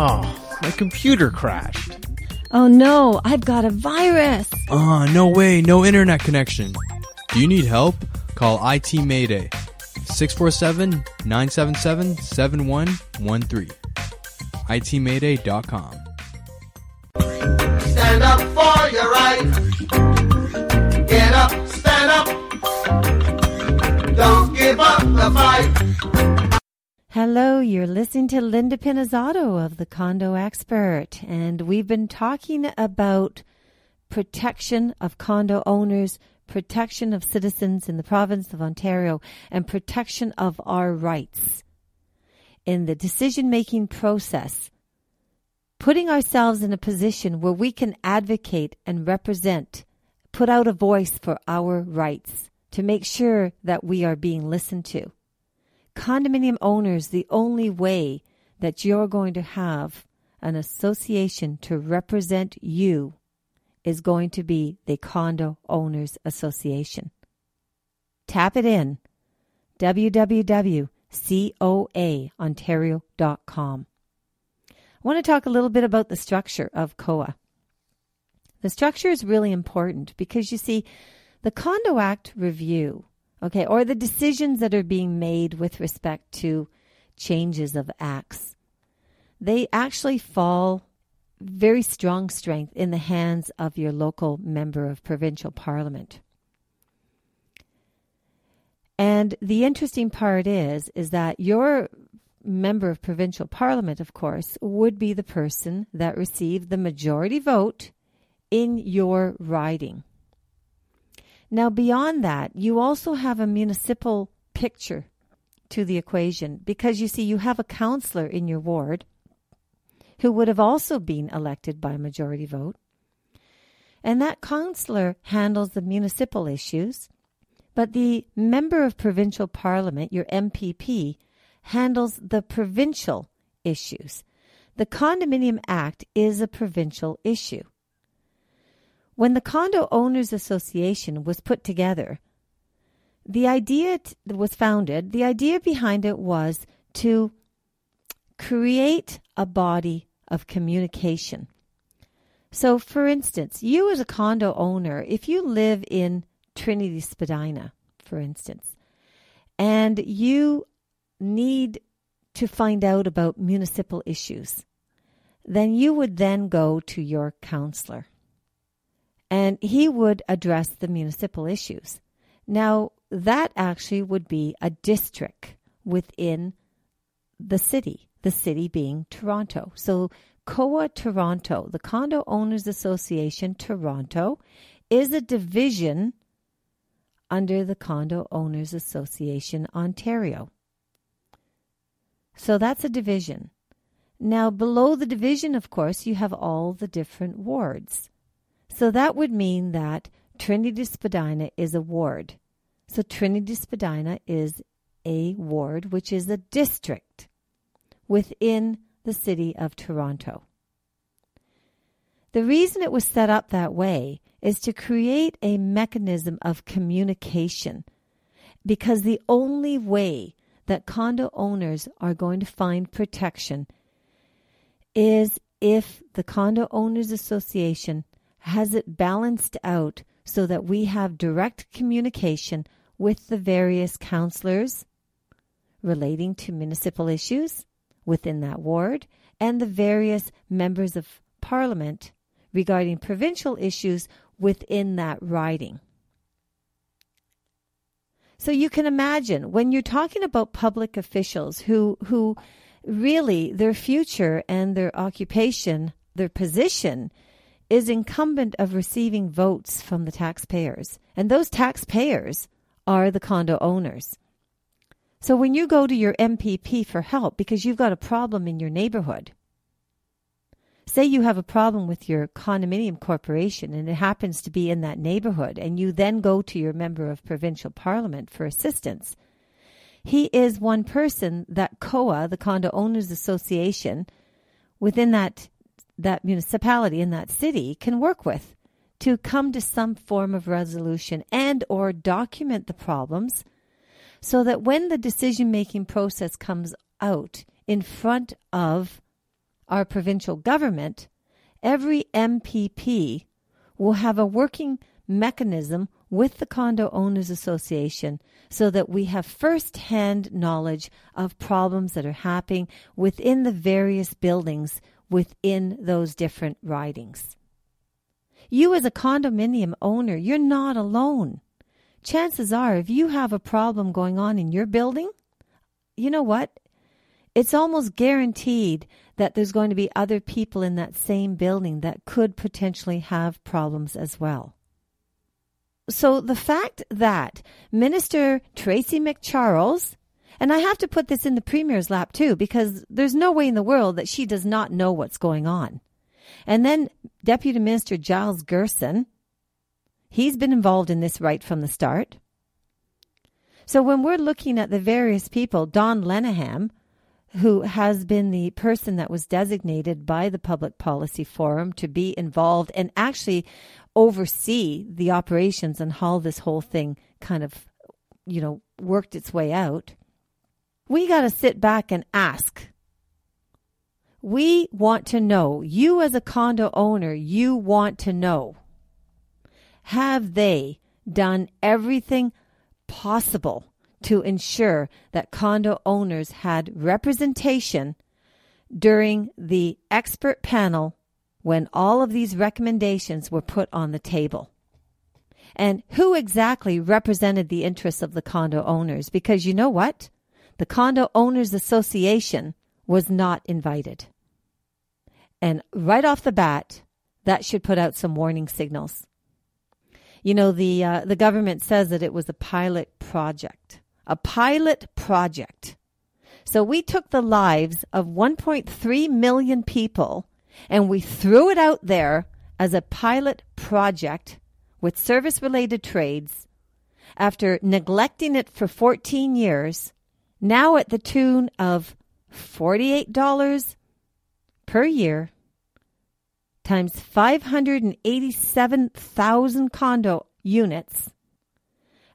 Oh, my computer crashed. Oh no, I've got a virus. Ah, no way, no internet connection. Do you need help? Call IT Mayday. 647 977 7113. ITMayday.com. Stand up for your right. Get up, stand up. Don't give up the fight. Hello, you're listening to Linda Pinizzotto of the Condo Expert, and we've been talking about protection of condo owners, protection of citizens in the province of Ontario, and protection of our rights in the decision making process. Putting ourselves in a position where we can advocate and represent, put out a voice for our rights to make sure that we are being listened to condominium owners, the only way that you're going to have an association to represent you is going to be the Condo Owners Association. Tap it in www.coaontario.com. I want to talk a little bit about the structure of COA. The structure is really important because you see, the Condo Act review okay, or the decisions that are being made with respect to changes of acts, they actually fall very strong strength in the hands of your local member of provincial parliament. And the interesting part is is that your member of provincial parliament of course would be the person that received the majority vote in your riding. Now, beyond that, you also have a municipal picture to the equation because you see, you have a councillor in your ward who would have also been elected by majority vote. And that councillor handles the municipal issues, but the member of provincial parliament, your MPP, handles the provincial issues. The Condominium Act is a provincial issue. When the Condo Owners Association was put together, the idea t- was founded, the idea behind it was to create a body of communication. So, for instance, you as a condo owner, if you live in Trinity Spadina, for instance, and you need to find out about municipal issues, then you would then go to your counselor and he would address the municipal issues. Now, that actually would be a district within the city, the city being Toronto. So, COA Toronto, the Condo Owners Association Toronto, is a division under the Condo Owners Association Ontario. So that's a division. Now, below the division, of course, you have all the different wards. So that would mean that Trinity Spadina is a ward. So Trinity Spadina is a ward, which is a district within the city of Toronto. The reason it was set up that way is to create a mechanism of communication because the only way that condo owners are going to find protection is if the Condo Owners Association has it balanced out so that we have direct communication with the various counselors relating to municipal issues within that ward and the various members of parliament regarding provincial issues within that riding. So you can imagine when you're talking about public officials who who really their future and their occupation, their position is incumbent of receiving votes from the taxpayers. And those taxpayers are the condo owners. So when you go to your MPP for help because you've got a problem in your neighborhood, say you have a problem with your condominium corporation and it happens to be in that neighborhood, and you then go to your member of provincial parliament for assistance. He is one person that COA, the Condo Owners Association, within that that municipality in that city can work with to come to some form of resolution and or document the problems so that when the decision making process comes out in front of our provincial government, every MPP will have a working mechanism with the Condo Owners Association so that we have first hand knowledge of problems that are happening within the various buildings within those different ridings. You, as a condominium owner, you're not alone. Chances are, if you have a problem going on in your building, you know what? It's almost guaranteed that there's going to be other people in that same building that could potentially have problems as well. So the fact that Minister Tracy MacCharles, and I have to put this in the Premier's lap too, because there's no way in the world that she does not know what's going on. And then Deputy Minister Giles Gerson, he's been involved in this right from the start. So when we're looking at the various people, Don Lenihan, who has been the person that was designated by the Public Policy Forum to be involved and actually oversee the operations and how this whole thing kind of, you know, worked its way out. We got to sit back and ask. We want to know, you as a condo owner, you want to know, have they done everything possible to ensure that condo owners had representation during the expert panel when all of these recommendations were put on the table. And who exactly represented the interests of the condo owners? Because you know what? The Condo Owners Association was not invited. And right off the bat, that should put out some warning signals. You know, the, uh, the government says that it was a pilot project a pilot project. So we took the lives of 1.3 million people and we threw it out there as a pilot project with service related trades after neglecting it for 14 years, now at the tune of $48 per year times 587,000 condo units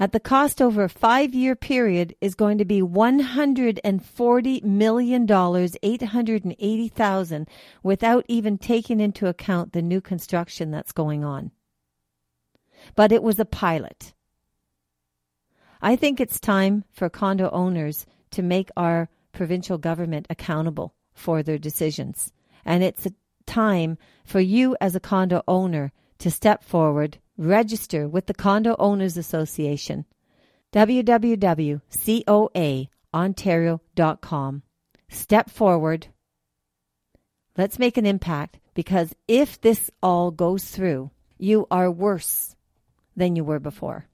at the cost over a five year period is going to be $140 million, 880,000 without even taking into account the new construction that's going on. But it was a pilot. I think it's time for condo owners to make our provincial government accountable for their decisions. And it's a time for you as a condo owner to step forward register with the Condo Owners Association. www.coaontario.com. Step forward. Let's make an impact because if this all goes through, you are worse than you were before.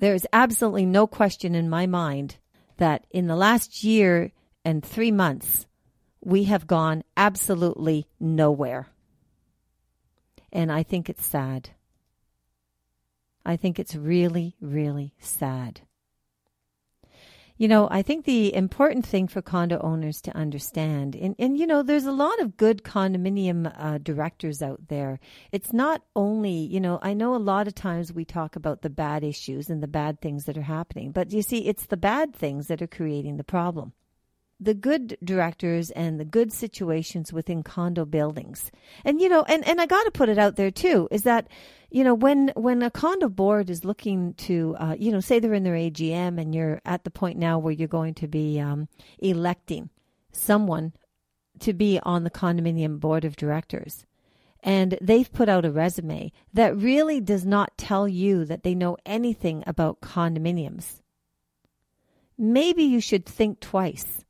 There is absolutely no question in my mind that in the last year and three months, we have gone absolutely nowhere. And I think it's sad. I think it's really, really sad. You know, I think the important thing for condo owners to understand, and, and you know, there's a lot of good condominium uh, directors out there. It's not only, you know, I know a lot of times we talk about the bad issues and the bad things that are happening, but you see, it's the bad things that are creating the problem the good directors and the good situations within condo buildings. And you know, and, and I got to put it out there too is that you know when when a condo board is looking to uh, you know say they're in their AGM and you're at the point now where you're going to be um, electing someone to be on the condominium board of directors and they've put out a resume that really does not tell you that they know anything about condominiums. Maybe you should think twice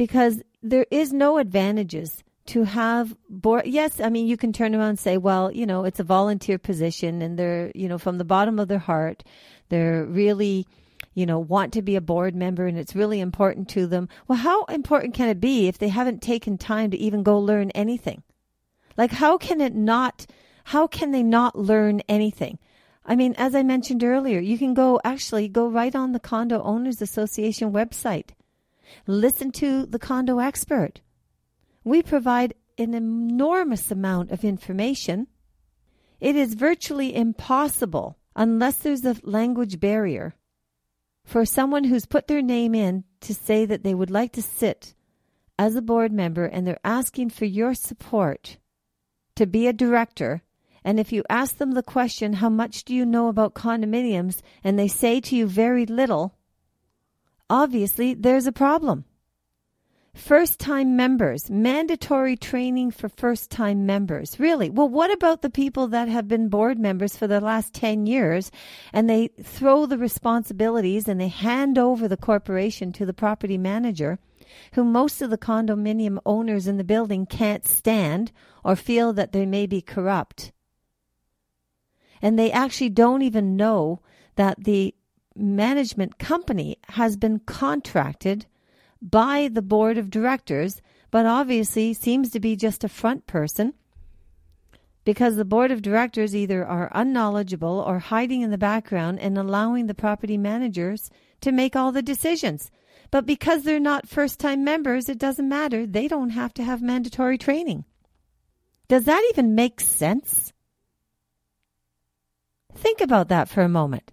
because there is no advantages to have board yes i mean you can turn around and say well you know it's a volunteer position and they're you know from the bottom of their heart they're really you know want to be a board member and it's really important to them. Well how important can it be if they haven't taken time to even go learn anything? Like how can it not how can they not learn anything? I mean, as I mentioned earlier, you can go actually go right on the Condo Owners Association website Listen to the condo expert. We provide an enormous amount of information. It is virtually impossible, unless there's a language barrier, for someone who's put their name in to say that they would like to sit as a board member and they're asking for your support to be a director, and if you ask them the question, How much do you know about condominiums? and they say to you very little, obviously there's a problem. First time members, mandatory training for first time members. Really? Well, what about the people that have been board members for the last 10 years and they throw the responsibilities and they hand over the corporation to the property manager, who most of the condominium owners in the building can't stand or feel that they may be corrupt? And they actually don't even know that the management company has been contracted by the board of directors, but obviously seems to be just a front person because the board of directors either are unknowledgeable or hiding in the background and allowing the property managers to make all the decisions. But because they're not first time members, it doesn't matter. They don't have to have mandatory training. Does that even make sense? Think about that for a moment.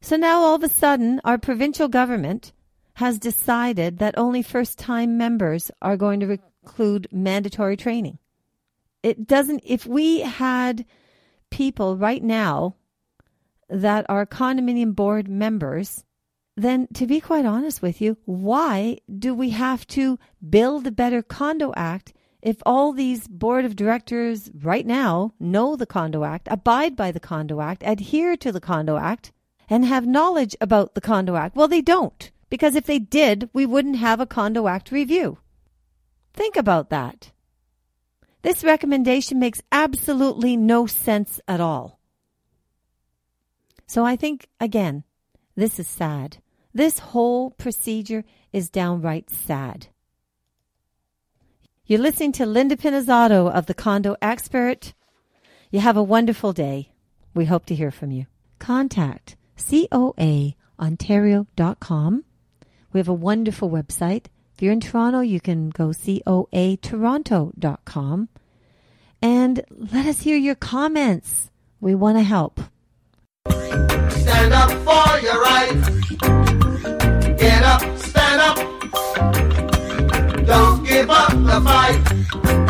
So now all of a sudden, our provincial government has decided that only first time members are going to include mandatory training. It doesn't, if we had people right now that are condominium board members, then to be quite honest with you, why do we have to build a better condo act if all these board of directors right now know the condo act, abide by the condo act, adhere to the condo act, and have knowledge about the condo act? Well, they don't. Because if they did, we wouldn't have a Condo Act review. Think about that. This recommendation makes absolutely no sense at all. So I think, again, this is sad. This whole procedure is downright sad. You're listening to Linda Pinizzotto of the Condo Expert. You have a wonderful day. We hope to hear from you. Contact coaontario.com we have a wonderful website. If you're in Toronto, you can go coatoronto.com and let us hear your comments. We want to help. Stand up for your right. Get up, stand up. Don't give up the fight.